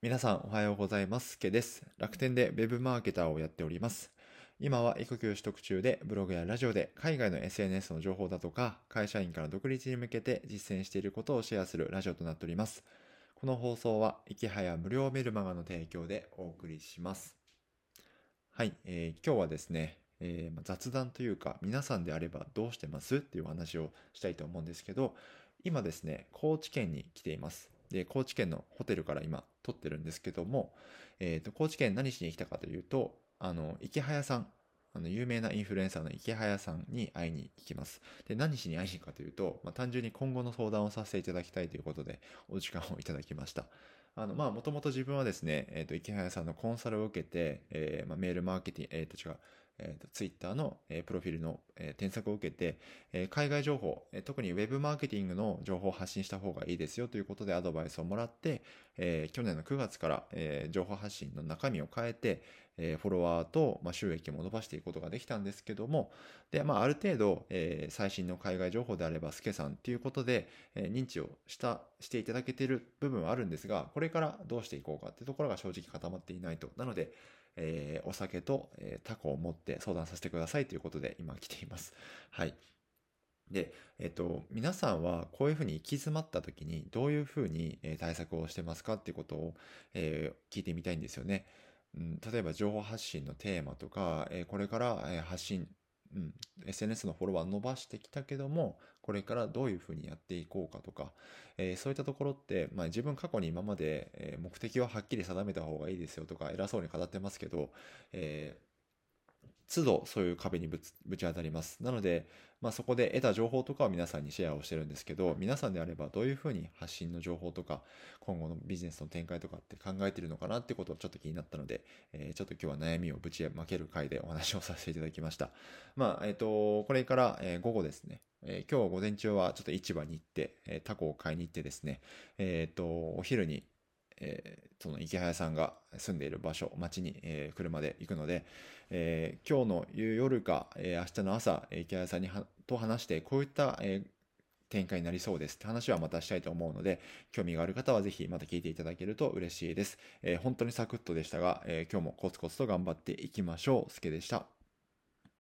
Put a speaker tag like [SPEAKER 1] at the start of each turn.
[SPEAKER 1] 皆さんおはようございます。けです。楽天で Web マーケターをやっております。今は育休取得中でブログやラジオで海外の SNS の情報だとか会社員から独立に向けて実践していることをシェアするラジオとなっております。この放送は、いきはや無料メルマガの提供でお送りします。はい、えー今日はですね、えー雑談というか、皆さんであればどうしてますっていう話をしたいと思うんですけど、今ですね、高知県に来ています。で、高知県のホテルから今撮ってるんですけども、えっ、と、高知県何しに来たかというと、あの、池早さん、あの、有名なインフルエンサーの池早さんに会いに行きます。で、何しに会いに行くかというと、まあ、単純に今後の相談をさせていただきたいということで、お時間をいただきました。あの、まあ、もともと自分はですね、えっ、と、池早さんのコンサルを受けて、えーまあ、メールマーケティング、えっ、と、違う、えっ、と、ツイッターの、えープロフィールの、えー添削を受けて、えー海外情報、えー特にウェブマーケティングの情報を発信した方がいいですよということでアドバイスをもらって、えー去年の9月から、えー情報発信の中身を変えて、えーフォロワーと、まあ、収益も伸ばしていくことができたんですけども、で、まあ、ある程度、えー最新の海外情報であれば、スケさんっていうことで、えー認知をした、していただけている部分はあるんですが、これからどうしていこうかっていうところが正直固まっていないと。なので、えーお酒と、えータコを持って相談させてくださいということで今来ています。はい。で、えっと、皆さんはこういうふうに行き詰まった時にどういうふうにえ対策をしてますかっていうことを、えー聞いてみたいんですよね。うん、例えば情報発信のテーマとか、えーこれからえー発信、うん、SNS のフォロワー伸ばしてきたけども、これからどういうふうにやっていこうかとか、えーそういったところって、まあ、自分過去に今まで、え目的ははっきり定めた方がいいですよとか偉そうに語ってますけど、えー都度そういう壁にぶち当たります。なので、まあ、そこで得た情報とかを皆さんにシェアをしてるんですけど、皆さんであればどういうふうに発信の情報とか、今後のビジネスの展開とかって考えてるのかなってことをちょっと気になったので、えーちょっと今日は悩みをぶちまける回でお話をさせていただきました。まあ、えっ、と、これから、えー午後ですね、えー今日午前中はちょっと市場に行って、えータコを買いに行ってですね、えっ、と、お昼に、えーその池早さんが住んでいる場所、町に、えー車で行くので、えー今日の夜か、えー明日の朝、池早さんにと話して、こういった、えー展開になりそうですって話はまたしたいと思うので、興味がある方はぜひまた聞いていただけると嬉しいです。えー本当にサクッとでしたが、えー今日もコツコツと頑張っていきましょう。すけでした。